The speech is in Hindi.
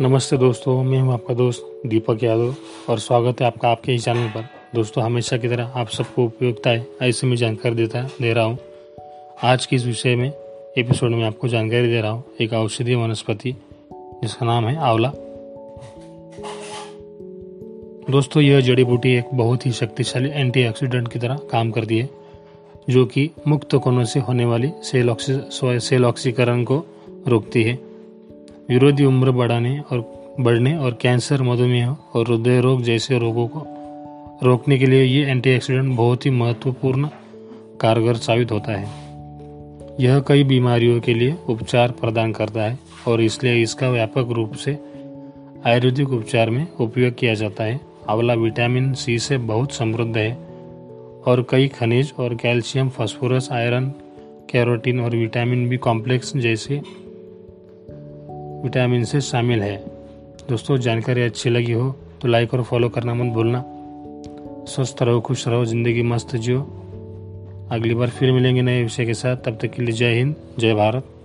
नमस्ते दोस्तों, मैं हूँ आपका दोस्त दीपक यादव और स्वागत है आपका आपके ही चैनल पर। दोस्तों, हमेशा की तरह आप सबको उपयोगिता है, ऐसे में जानकारी देता, दे रहा हूँ। आज की इस विषय में, एपिसोड में आपको जानकारी दे रहा हूँ, एक औषधीय वनस्पति, जिसका नाम है आंवला। दोस्तों, यह जड़ी बूटी एक बहुत ही शक्तिशाली एंटीऑक्सीडेंट की तरह काम करती है, जो कि मुक्त कोनों से होने वाली सेल ऑक्सी सेल ऑक्सीकरण को रोकती है। विरोधी उम्र बढ़ाने और बढ़ने और कैंसर, मधुमेह और हृदय रोग जैसे रोगों को रोकने के लिए ये एंटीऑक्सीडेंट बहुत ही महत्वपूर्ण कारगर साबित होता है। यह कई बीमारियों के लिए उपचार प्रदान करता है और इसलिए इसका व्यापक रूप से आयुर्वेदिक उपचार में उपयोग किया जाता है। आंवला विटामिन सी से बहुत समृद्ध है और कई खनिज और कैल्शियम, फास्फोरस, आयरन, कैरोटीन और विटामिन बी कॉम्प्लेक्स जैसे विटामिन से शामिल है। दोस्तों, जानकारी अच्छी लगी हो तो लाइक और फॉलो करना मत भूलना। स्वस्थ रहो, खुश रहो, ज़िंदगी मस्त जियो। अगली बार फिर मिलेंगे नए विषय के साथ। तब तक के लिए जय हिंद, जय भारत।